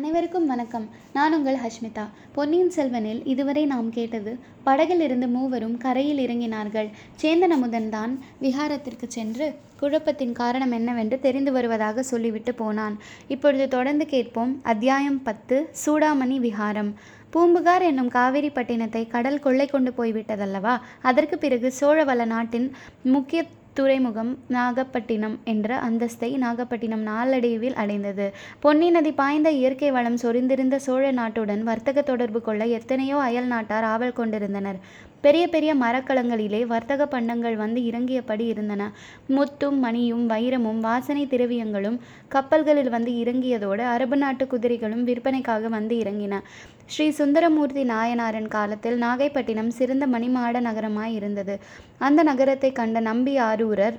அனைவருக்கும் வணக்கம். நான் உங்கள் ஹஷ்மிதா. பொன்னியின் செல்வனில் இதுவரை நாம் கேட்டது படகிலிருந்து மூவரும் கரையில் இறங்கினார்கள். சேந்தன் அமுதன் தான் விஹாரத்திற்கு சென்று குழப்பத்தின் காரணம் என்னவென்று தெரிந்து வருவதாக சொல்லிவிட்டு போனான். இப்பொழுது தொடர்ந்து கேட்போம் அத்தியாயம் பத்து சூடாமணி விஹாரம். பூம்புகார் என்னும் காவேரி பட்டினத்தை கடல் கொள்ளை கொண்டு போய்விட்டதல்லவா? அதற்கு பிறகு சோழவள நாட்டின் முக்கிய துறைமுகம் நாகப்பட்டினம் என்ற அந்தஸ்தை நாகப்பட்டினம் நாளடைவில் அடைந்தது. பொன்னி நதி பாய்ந்த இயற்கை வளம் சொரிந்திருந்த சோழ நாட்டுடன் வர்த்தக தொடர்பு கொள்ள எத்தனையோ அயல் நாட்டார் ஆவல் கொண்டிருந்தனர். பெரிய பெரிய மரக்கலங்களிலே வர்த்தக பண்டங்கள் வந்து இறங்கியபடி இருந்தன. முத்தும் மணியும் வைரமும் வாசனை திரவியங்களும் கப்பல்களில் வந்து இறங்கியதோடு அரபு நாட்டு குதிரைகளும் விற்பனைக்காக வந்து இறங்கின. ஸ்ரீ சுந்தரமூர்த்தி நாயனாரின் காலத்தில் நாகைப்பட்டினம் சிறந்த மணிமாட நகரமாய் இருந்தது. அந்த நகரத்தை கண்ட நம்பி ஆரூரர்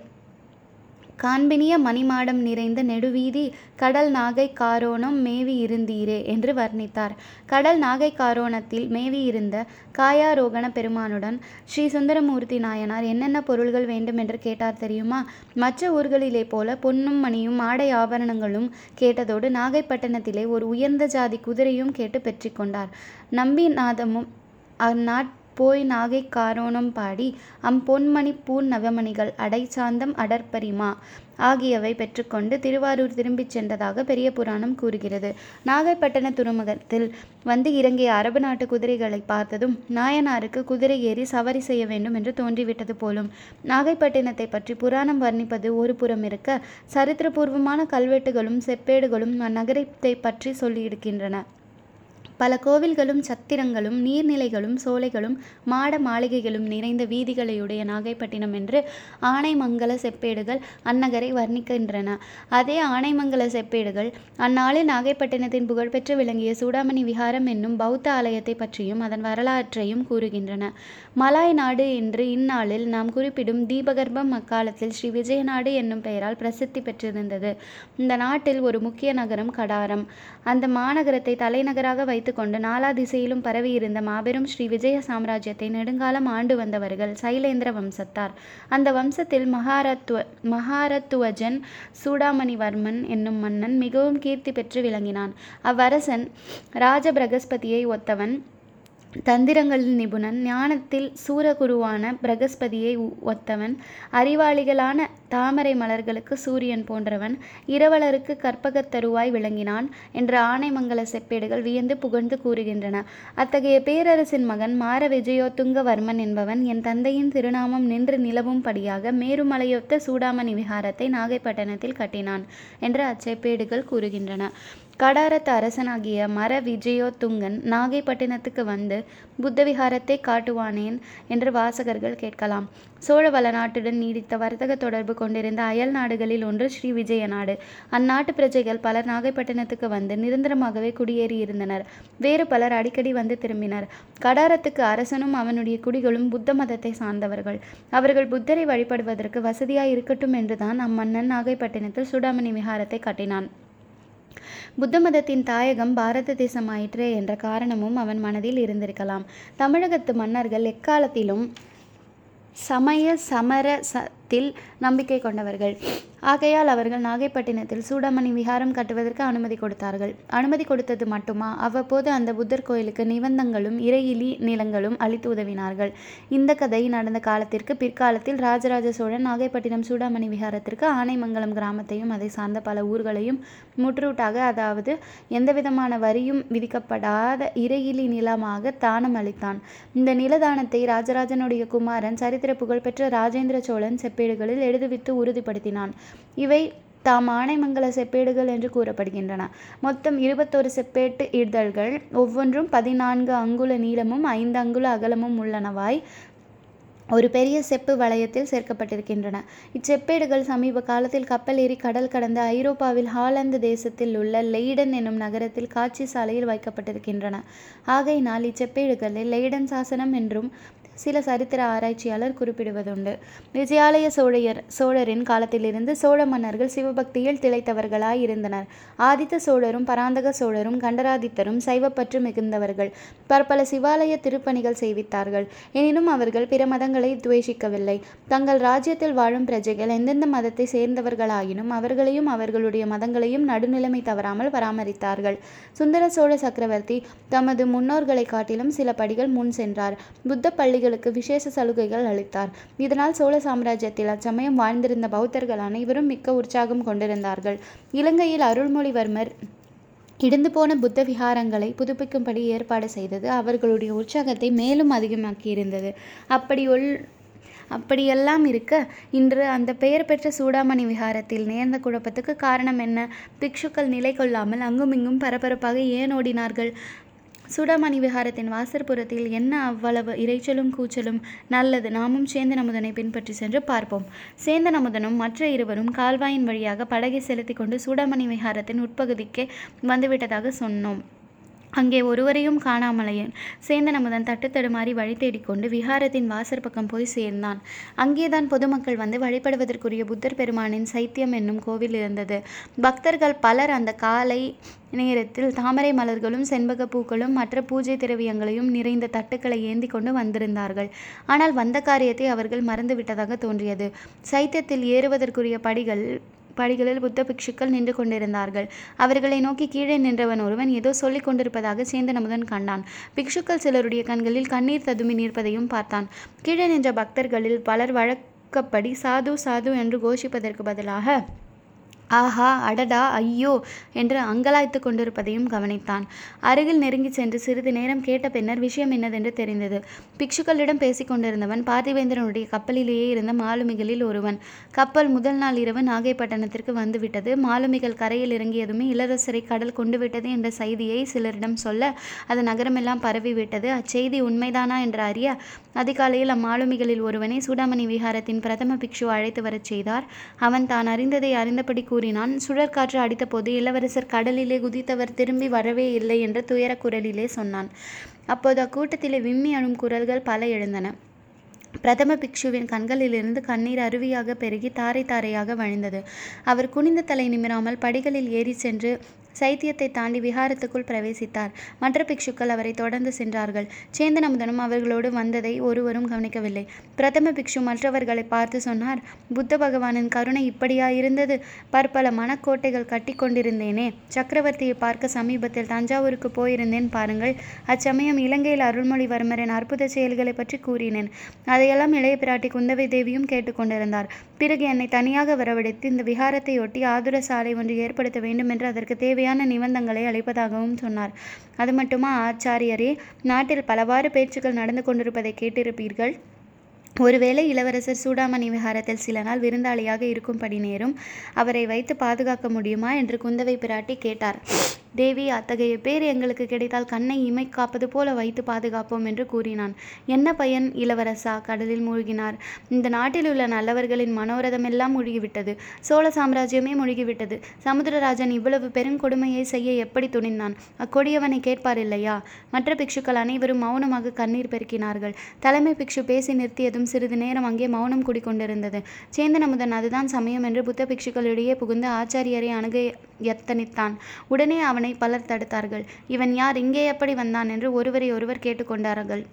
காண்பினிய மணிமாடம் நிறைந்த நெடுவீதி கடல் நாகை காரோணம் மேவி இருந்தீரே என்று வர்ணித்தார். கடல் நாகை காரோணத்தில் மேவி இருந்த காயாரோகண பெருமானுடன் ஸ்ரீ சுந்தரமூர்த்தி நாயனார் என்னென்ன பொருள்கள் வேண்டும் என்று கேட்டார் தெரியுமா? மற்ற ஊர்களிலே போல பொன்னும் மணியும் ஆடை ஆபரணங்களும் கேட்டதோடு நாகைப்பட்டினத்திலே ஒரு உயர்ந்த ஜாதி குதிரையும் கேட்டு பெற்றிக்கொண்டார் நம்பிநாதமும் அந்நாட் போய் நாகை காரோணம் பாடி அம் பொன்மணி பூன் நவமணிகள் அடை சாந்தம் அடற்பரிமா ஆகியவை பெற்றுக்கொண்டு திருவாரூர் திரும்பிச் சென்றதாக பெரிய புராணம் கூறுகிறது. நாகைப்பட்டின துறைமுகத்தில் வந்து இறங்கிய அரபு நாட்டு குதிரைகளை பார்த்ததும் நாயனாருக்கு குதிரை ஏறி சவாரி செய்ய வேண்டும் என்று தோன்றிவிட்டது போலும் நாகைப்பட்டினத்தை பற்றி புராணம் வர்ணிப்பது ஒரு புறம் இருக்க சரித்திரபூர்வமான கல்வெட்டுகளும் செப்பேடுகளும் அந்நகரத்தை பற்றி சொல்லியிருக்கின்றன. பல கோவில்களும் சத்திரங்களும் நீர்நிலைகளும் சோலைகளும் மாட மாளிகைகளும் நிறைந்த வீதிகளையுடைய நாகைப்பட்டினம் என்று ஆனைமங்கல செப்பேடுகள் அந்நகரை வர்ணிக்கின்றன. அதே ஆனைமங்கல செப்பேடுகள் அந்நாளில் நாகைப்பட்டினத்தின் புகழ்பெற்று விளங்கிய சூடாமணி விஹாரம் என்னும் பௌத்த ஆலயத்தை பற்றியும் அதன் வரலாற்றையும் கூறுகின்றன. மலாய் நாடு என்று இந்நாளில் நாம் குறிப்பிடும் தீபகற்பம் அக்காலத்தில் ஸ்ரீ விஜயநாடு என்னும் பெயரால் பிரசித்தி பெற்றிருந்தது. இந்த நாட்டில் ஒரு முக்கிய நகரம் கடாரம். அந்த மாநகரத்தை தலைநகராக வைத்து கொண்டு நாலா திசையிலும் பரவியிருந்த மாபெரும் ஸ்ரீ விஜய சாம்ராஜ்யத்தை நெடுங்காலம் ஆண்டு வந்தவர்கள் சைலேந்திர வம்சத்தார். அந்த வம்சத்தில் மகாரத்துவ மகாரத்துவஜன் சூடாமணிவர்மன் என்னும் மன்னன் மிகவும் கீர்த்தி பெற்று விளங்கினான். அவ்வரசன் ராஜபிரகஸ்பதியை ஒத்தவன். தந்திரங்களில் நிபுணன். ஞானத்தில் சூரகுருவான பிரகஸ்பதியை ஒத்தவன். அறிவாளிகளான தாமரை மலர்களுக்கு சூரியன் போன்றவன். இரவலருக்கு கற்பகத் தருவாய் விளங்கினான் என்ற ஆனைமங்கல செப்பேடுகள் வியந்து புகழ்ந்து கூறுகின்றன. அத்தகைய பேரரசின் மகன் மார விஜயோத்துங்கவர்மன் என்பவன் என் தந்தையின் திருநாமம் நின்று நிலவும் படியாக மேருமலையொத்த சூடாமணி விஹாரத்தை நாகைப்பட்டினத்தில் கட்டினான் என்று அச்செப்பேடுகள் கூறுகின்றன. கடாரத்து அரசனாகிய மர விஜயோத்துங்கன் நாகைப்பட்டினத்துக்கு வந்து புத்த விஹாரத்தை காட்டுவானேன் என்று வாசகர்கள் கேட்கலாம். சோழ வளநாட்டுடன் நீடித்த வர்த்தக தொடர்பு கொண்டிருந்த அயல் நாடுகளில் ஒன்று ஸ்ரீ விஜய நாடு. அந்நாட்டு பிரஜைகள் பலர் நாகைப்பட்டினத்துக்கு வந்து நிரந்தரமாகவே குடியேறியிருந்தனர் வேறு பலர் அடிக்கடி வந்து திரும்பினர். கடாரத்துக்கு அரசனும் அவனுடைய குடிகளும் புத்த மதத்தை சார்ந்தவர்கள். அவர்கள் புத்தரை வழிபடுவதற்கு வசதியாய் இருக்கட்டும் என்றுதான் அம்மன்னன் நாகைப்பட்டினத்தில் சுடாமணி விஹாரத்தை கட்டினான். புத்த மதத்தின் தாயகம் பாரத தேசமாயிற்றே என்ற காரணமும் அவன் மனதில் இருந்திருக்கலாம். தமிழகத்து மன்னர்கள் எக்காலத்திலும் சமய சமர ச சமரசத்தில் நம்பிக்கை கொண்டவர்கள். ஆகையால் அவர்கள் நாகைப்பட்டினத்தில் சூடாமணி விஹாரம் கட்டுவதற்கு அனுமதி கொடுத்தார்கள். அனுமதி கொடுத்தது மட்டுமா? அவ்வப்போது அந்த புத்தர் கோயிலுக்கு நிபந்தங்களும் இறையிலி நிலங்களும் அளித்து உதவினார்கள். இந்த கதை நடந்த காலத்திற்கு பிற்காலத்தில் ராஜராஜ சோழன் நாகைப்பட்டினம் சூடாமணி விஹாரத்திற்கு ஆனைமங்கலம் கிராமத்தையும் அதை சார்ந்த பல ஊர்களையும் முற்றுவிட்டாக அதாவது எந்தவிதமான வரியும் விதிக்கப்படாத இறையிலி நிலமாக தானம் அளித்தான். இந்த நிலதானத்தை ராஜராஜனுடைய குமாரன் சரித்திர புகழ்பெற்ற ராஜேந்திர சோழன் செப்பேடுகளில் எழுதுவித்து உறுதிப்படுத்தினான். இவை தாம் ஆனைமங்கல செப்பேடுகள் என்று கூறப்படுகின்றன. மொத்தம் இருபத்தோரு செப்பேட்டு இதழ்கள் ஒவ்வொன்றும் பதினான்கு அங்குல நீளமும் ஐந்து அங்குல அகலமும் உள்ளனவாய் ஒரு பெரிய செப்பு வளையத்தில் சேர்க்கப்பட்டிருக்கின்றன. இச்செப்பேடுகள் சமீப காலத்தில் கப்பல் ஏறி கடல் கடந்த ஐரோப்பாவில் ஹாலந்து தேசத்தில் உள்ள லெய்டன் என்னும் நகரத்தில் காட்சி சாலையில் வைக்கப்பட்டிருக்கின்றன. ஆகையினால் இச்செப்பேடுகளில் லெய்டன் சாசனம் என்றும் சில சரித்திர ஆராய்ச்சியாளர் குறிப்பிடுவதுண்டு. விஜயாலய சோழையர் சோழரின் காலத்திலிருந்து சோழ மன்னர்கள் சிவபக்தியில் திளைத்தவர்களாய் இருந்தனர். ஆதித்த சோழரும் பராந்தக சோழரும் கண்டராதித்தரும் சைவப்பற்று மிகுந்தவர்கள். பற்பல சிவாலய திருப்பணிகள் செய்வித்தார்கள். எனினும் அவர்கள் பிற மதங்களை துவேஷிக்கவில்லை. தங்கள் ராஜ்யத்தில் வாழும் பிரஜைகள் எந்தெந்த மதத்தை சேர்ந்தவர்களாயினும் அவர்களையும் அவர்களுடைய மதங்களையும் நடுநிலைமை தவறாமல் பராமரித்தார்கள். சுந்தர சோழ சக்கரவர்த்தி தமது முன்னோர்களை காட்டிலும் சில படிகள் முன் சென்றார். புத்த பள்ளிகள் பௌத்தர்களுக்கு விசேஷ சலுகைகள் அளித்தார். இதனால் சோழ சாம்ராஜ்யத்தில் அச்சமயம் வாழ்ந்திருந்த பௌத்தர்கள் அனைவரும் மிக்க உற்சாகம் கொண்டிருந்தார்கள். இலங்கையில் அருள்மொழிவர்மர் இடிந்துபோன புத்த விகாரங்களை புதுப்பிக்கும்படி ஏற்பாடு செய்தது அவர்களுடைய உற்சாகத்தை மேலும் அதிகமாக்கியிருந்தது. அப்படி ஒல் அப்படியெல்லாம் இருக்க இன்று அந்த பெயர் பெற்ற சூடாமணி விஹாரத்தில் நேர்ந்த குழப்பத்துக்கு காரணம் என்ன? பிக்ஷுக்கள் நிலை கொள்ளாமல் அங்குமிங்கும் பரபரப்பாக ஏன் ஓடினார்கள்? சூடாமணி விஹாரத்தின் வாசற்புறத்தில் என்ன அவ்வளவு இரைச்சலும் கூச்சலும்? நல்லது நாமும் சேந்தன் அமுதனை பின்பற்றி சென்று பார்ப்போம். சேந்தன் அமுதனும் மற்ற இருவரும் கால்வாயின் வழியாக படகை செலுத்தி கொண்டு சூடாமணி விஹாரத்தின் உட்பகுதிக்கே வந்துவிட்டதாக சொன்னோம். அங்கே ஒருவரையும் காணாமலையன் சேந்தன் அமுதன் தட்டுத்தடுமாறி வழி தேடிக்கொண்டு விஹாரத்தின் வாசற்பக்கம் போய் சேர்ந்தான். அங்கேதான் பொதுமக்கள் வந்து வழிபடுவதற்குரிய புத்தர் பெருமானின் சைத்தியம் என்னும் கோவில் இருந்தது. பக்தர்கள் பலர் அந்த காலை நேரத்தில் தாமரை மலர்களும் செண்பக பூக்களும் மற்ற பூஜை திரவியங்களையும் நிறைந்த தட்டுக்களை ஏந்தி கொண்டு வந்திருந்தார்கள். ஆனால் வந்த காரியத்தை அவர்கள் மறந்துவிட்டதாக தோன்றியது. சைத்தியத்தில் ஏறுவதற்குரிய படிகள் படிகளில் புத்த பிக்ஷுக்கள் நின்று கொண்டிருந்தார்கள். அவர்களை நோக்கி கீழே நின்றவன் ஒருவன் ஏதோ சொல்லிக் கொண்டிருப்பதாக சேந்தன் அமுதன் கண்டான். பிக்ஷுக்கள் சிலருடைய கண்களில் கண்ணீர் ததுமி நிற்பதையும் பார்த்தான். கீழே நின்ற பக்தர்களில் பலர் வழக்கப்படி சாது சாது என்று கோஷிப்பதற்கு பதிலாக ஆஹா அடடா ஐயோ என்று அங்கலாய்த்துக் கொண்டிருப்பதையும் கவனித்தான். அருகில் நெருங்கிச் சென்று சிறிது நேரம் கேட்ட பின்னர் விஷயம் என்னதென்று தெரிந்தது. பிக்ஷுக்களிடம் பேசிக் கொண்டிருந்தவன் பார்த்திவேந்திரனுடைய கப்பலிலேயே இருந்த மாலுமிகளில் ஒருவன். கப்பல் முதல் நாள் இரவு நாகைப்பட்டினத்திற்கு வந்துவிட்டது மாலுமிகள் கரையில் இறங்கியதுமே இளவரசரை கடல் கொண்டுவிட்டது என்ற செய்தியை சிலரிடம் சொல்ல அது நகரமெல்லாம் பரவிவிட்டது. அச்செய்தி உண்மைதானா என்று அறிய அதிகாலையில் அம்மாலுமிகளில் ஒருவனை சூடாமணி விஹாரத்தின் பிரதம பிக்ஷு அழைத்து வரச் செய்தார். அவன் தான் அறிந்ததை அறிந்தபடி கூறினான். சுழற்காற்று அடித்தபோது இளவரசர் கடலிலே குதித்தவர் திரும்பி வரவே இல்லை என்று துயரக் குரலிலே சொன்னான். அப்போது அக்கூட்டத்திலே விம்மி அழும் குரல்கள் பல எழுந்தன. பிரதம பிக்ஷுவின் கண்களிலிருந்து கண்ணீர் அருவியாக பெருகி தாரை தாரையாக வழிந்தது. அவர் குனிந்த தலை நிமிராமல் படிகளில் ஏறிச் சென்று சைத்தியத்தை தாண்டி விஹாரத்துக்குள் பிரவேசித்தார். மற்ற பிக்ஷுக்கள் அவரை தொடர்ந்து சென்றார்கள். சேந்தன் அமுதனும் அவர்களோடு வந்ததை ஒருவரும் கவனிக்கவில்லை. பிரதம பிக்ஷு மற்றவர்களை பார்த்து சொன்னார் புத்த பகவானின் கருணை இப்படியா இருந்தது? பற்பல மணக்கோட்டைகள் கட்டி கொண்டிருந்தேனே. சக்கரவர்த்தியை பார்க்க சமீபத்தில் தஞ்சாவூருக்கு போயிருந்தேன் பாருங்கள். அச்சமயம் இலங்கையில் அருள்மொழிவர்மரின் அற்புத செயல்களைப் பற்றி கூறினேன். அதையெல்லாம் இளைய பிராட்டி குந்தவை தேவியும் கேட்டுக்கொண்டிருந்தார் பிறகு என்னை தனியாக வரவழைத்து இந்த விஹாரத்தையொட்டி ஆதுர சாலை ஒன்று ஏற்படுத்த வேண்டும் என்று அதற்கு தேவை தேவையான நிபந்தங்களை அளிப்பதாகவும் சொன்னார். அது மட்டுமா ஆச்சாரியரே நாட்டில் பலவாறு பேச்சுக்கள் நடந்து கொண்டிருப்பதை கேட்டிருப்பீர்கள். ஒருவேளை இளவரசர் சூடாமணி விஹாரத்தில் சில நாள் விருந்தாளியாக இருக்கும்படி நேரும். அவரை வைத்து பாதுகாக்க முடியுமா? என்று குந்தவை பிராட்டி கேட்டார். தேவி அத்தகைய பேர் எங்களுக்கு கிடைத்தால் கண்ணை இமை காப்பது போல வைத்து பாதுகாப்போம் என்று கூறினான். என்ன பயன்? இளவரசா கடலில் மூழ்கினார். இந்த நாட்டில் உள்ள நல்லவர்களின் மனோரதமெல்லாம் மூழ்கிவிட்டது சோழ சாம்ராஜ்யமே மூழ்கிவிட்டது சமுத்திரராஜன் இவ்வளவு பெருங்கொடுமையை செய்ய எப்படி துணிந்தான்? அக்கொடியவனை கேட்பார் இல்லையா? மற்ற பிக்ஷுக்கள் அனைவரும் மௌனமாக கண்ணீர் பெருக்கினார்கள். தலைமை பிக்ஷு பேசி நிறுத்தியதும் சிறிது நேரம் அங்கே மௌனம் குடிக்கொண்டிருந்தது சேந்தன் அமுதன் அதுதான் சமயம் என்று புத்த பிக்ஷுக்களிடையே புகுந்து ஆச்சாரியரை அணுக யத்தனித்தான். உடனே அவனை பலர் தடுத்தார்கள். இவன் யார்? இங்கே எப்படி வந்தான்? என்று ஒருவரை ஒருவர் கேட்டுக்கொண்டார்கள்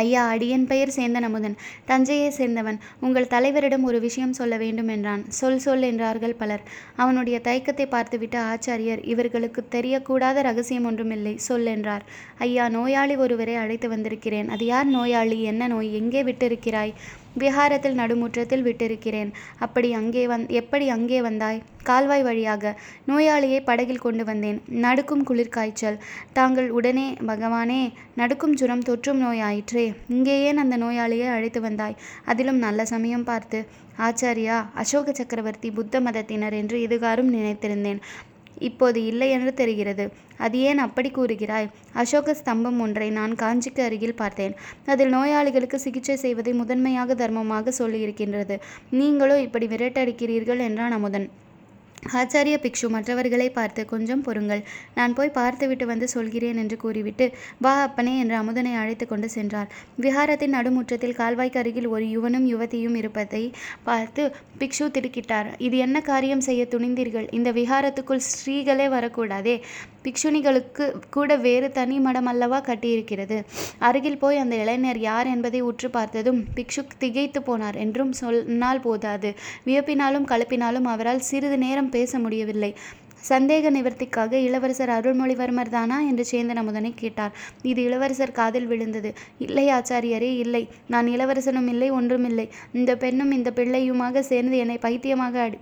ஐயா அடியன் பெயர் சேந்தன் அமுதன். தஞ்சையை சேர்ந்தவன். உங்கள் தலைவரிடம் ஒரு விஷயம் சொல்ல வேண்டும் என்றான். சொல் சொல் என்றார்கள் பலர். அவனுடைய தயக்கத்தை பார்த்துவிட்ட ஆச்சாரியர் இவர்களுக்கு தெரியக்கூடாத ரகசியம் ஒன்றுமில்லை. சொல் என்றார். ஐயா நோயாளி ஒருவரை அழைத்து வந்திருக்கிறேன். அது யார் நோயாளி? என்ன நோய்? எங்கே விட்டிருக்கிறாய்? விஹாரத்தில் நடுமுற்றத்தில் விட்டிருக்கிறேன். அப்படி அங்கே வந் எப்படி அங்கே வந்தாய்? கால்வாய் வழியாக. நோயாளியை படகில் கொண்டு வந்தேன். நடுக்கும் குளிர்காய்ச்சல். தாங்கள் உடனே பகவானே நடுக்கும் ஜுரம் தொற்றும் நோயாயிற்றே இங்கே ஏன் அந்த நோயாளியை அழைத்து வந்தாய்? அதிலும் நல்ல சமயம் பார்த்து. ஆச்சாரியா அசோக சக்கரவர்த்தி புத்த மதத்தினர் என்று இதுகாரும் நினைத்திருந்தேன். இப்போது இல்லையென்று தெரிகிறது. அது ஏன் அப்படி கூறுகிறாய்? அசோக ஸ்தம்பம் ஒன்றை நான் காஞ்சிக்கு அருகில் பார்த்தேன். அதில் நோயாளிகளுக்கு சிகிச்சை செய்வதை முதன்மையாக தர்மமாக சொல்லியிருக்கின்றது. நீங்களோ இப்படி விரட்டடிக்கிறீர்கள் என்றான் அமுதன். ஆச்சாரிய பிக்ஷு மற்றவர்களை பார்த்து கொஞ்சம் பொறுங்கள். நான் போய் பார்த்துவிட்டு வந்து சொல்கிறேன் என்று கூறிவிட்டு வா அப்பனே என்று அமுதனை அழைத்து கொண்டு சென்றார். விஹாரத்தின் நடுமுற்றத்தில் கால்வாய்க்கு அருகில் ஒரு யுவனும் யுவதியும் இருப்பதை பார்த்து பிக்ஷு திடுக்கிட்டார். இது என்ன காரியம் செய்ய துணிந்தீர்கள்? இந்த விஹாரத்துக்குள் ஸ்ரீகளே வரக்கூடாதே. பிக்ஷுணிகளுக்கு கூட வேறு தனி மடம் அல்லவா கட்டியிருக்கிறது. அருகில் போய் அந்த இளைஞர் யார் என்பதை உற்று பார்த்ததும் பிக்ஷு திகைத்து போனார் என்றும் சொன்னால் போதாது. வியப்பினாலும் கலப்பினாலும் அவரால் சிறிது நேரம் பேச முடியவில்லை. சந்தேக நிவர்த்திக்காக இளவரசர் அருள்மொழிவர்மர் தானா என்று சேந்தன் அமுதனை கேட்டார். இது இளவரசர் காதில் விழுந்தது. இல்லை ஆச்சாரியரே இல்லை. நான் இளவரசனும் இல்லை ஒன்றுமில்லை. இந்த பெண்ணும் இந்த பிள்ளையுமாக சேர்ந்து என்னை பைத்தியமாக அடி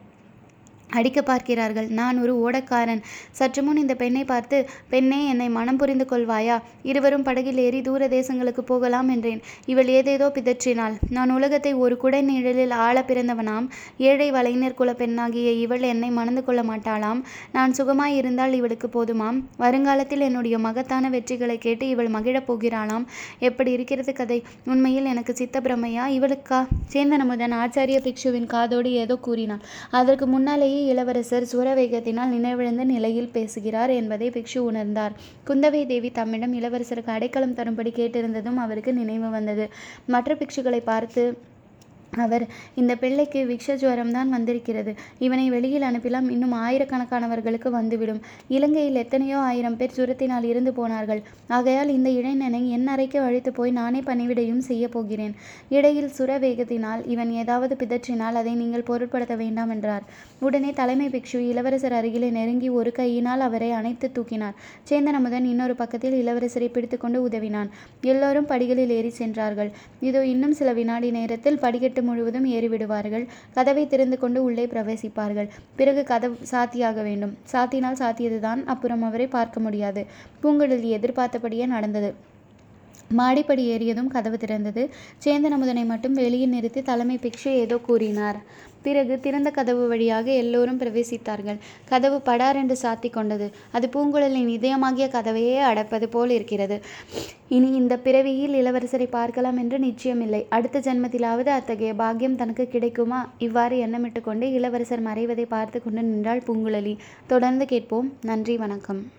அடிக்க பார்க்கிறார்கள். நான் ஒரு ஓடக்காரன். சற்று முன் இந்த பெண்ணை பார்த்து பெண்ணே என்னை மனம் புரிந்து கொள்வாயா? இருவரும் படகில் ஏறி தூர தேசங்களுக்கு போகலாம் என்றேன். இவள் ஏதேதோ பிதற்றினாள். நான் உலகத்தை ஒரு குடை நிழலில் ஆள பிறந்தவனாம். ஏழை வலைஞர் குல பெண்ணாகிய இவள் என்னை மணந்து கொள்ள மாட்டாளாம். நான் சுகமாய் இருந்தால் இவளுக்கு போதுமாம். வருங்காலத்தில் என்னுடைய மகத்தான வெற்றிகளை கேட்டு இவள் மகிழப் போகிறாளாம். எப்படி இருக்கிறது கதை? உண்மையில் எனக்கு சித்த பிரமையா? இவளுக்கா? சேந்தனமுதன் ஆச்சாரிய பிக்ஷுவின் காதோடு ஏதோ கூறினான். அதற்கு முன்னாலேயே இளவரசர் சூரவேகத்தினால் நினைவிழந்த நிலையில் பேசுகிறார் என்பதை பிக்ஷு உணர்ந்தார். குந்தவை தேவி தம்மிடம் இளவரசருக்கு அடைக்கலம் தரும்படி கேட்டிருந்ததும் அவருக்கு நினைவு வந்தது. மற்ற பிக்ஷுகளை பார்த்து அவர் இந்த பிள்ளைக்கு விக்ஷஜுவரம் தான் வந்திருக்கிறது. இவனை வெளியில் அனுப்பிலாம் இன்னும் ஆயிரக்கணக்கானவர்களுக்கு வந்துவிடும். இலங்கையில் எத்தனையோ ஆயிரம் பேர் சுரத்தினால் இருந்து போனார்கள். ஆகையால் இந்த இளைஞனை என் அறைக்கு அழைத்து போய் நானே பணிவிடையும் செய்ய போகிறேன். இடையில் சுர வேகத்தினால் இவன் ஏதாவது பிதற்றினால் அதை நீங்கள் பொருட்படுத்த வேண்டாம் என்றார். உடனே தலைமை பிக்ஷு இளவரசர் அருகிலே நெருங்கி ஒரு கையினால் அவரை அணைத்து தூக்கினார். சேந்தன் அமுதன் இன்னொரு பக்கத்தில் இளவரசரை பிடித்துக்கொண்டு உதவினான். எல்லோரும் படிகளில் ஏறி சென்றார்கள். இதோ இன்னும் சில வினாடி நேரத்தில் படிக்கட்டு முழுவதும் ஏறிவிடுவார்கள். கதவை திறந்து கொண்டு உள்ளே பிரவேசிப்பார்கள். பிறகு கதவு சாத்தியாக வேண்டும். சாத்தினால் சாத்தியதுதான். அப்புறம் அவரை பார்க்க முடியாது. பூங்குழலி எதிர்பார்த்தபடியே நடந்தது. மாடிப்படி ஏறியதும் கதவு திறந்தது. சேந்தன் அமுதனை மட்டும் வெளியில் நிறுத்தி தலைமை பிக்ஷு ஏதோ கூறினார். பிறகு திறந்த கதவு வழியாக எல்லோரும் பிரவேசித்தார்கள். கதவு படார் என்று சாத்தி கொண்டது. அது பூங்குழலின் இதயமாகிய கதவையே அடைப்பது போல் இருக்கிறது. இனி இந்த பிறவியில் இளவரசரை பார்க்கலாம் என்று நிச்சயமில்லை. அடுத்த ஜென்மத்திலாவது அத்தகைய பாக்கியம் தனக்கு கிடைக்குமா? இவ்வாறு எண்ணமிட்டு கொண்டு இளவரசர் மறைவதை பார்த்து கொண்டு நின்றாள் பூங்குழலி. தொடர்ந்து கேட்போம். நன்றி வணக்கம்.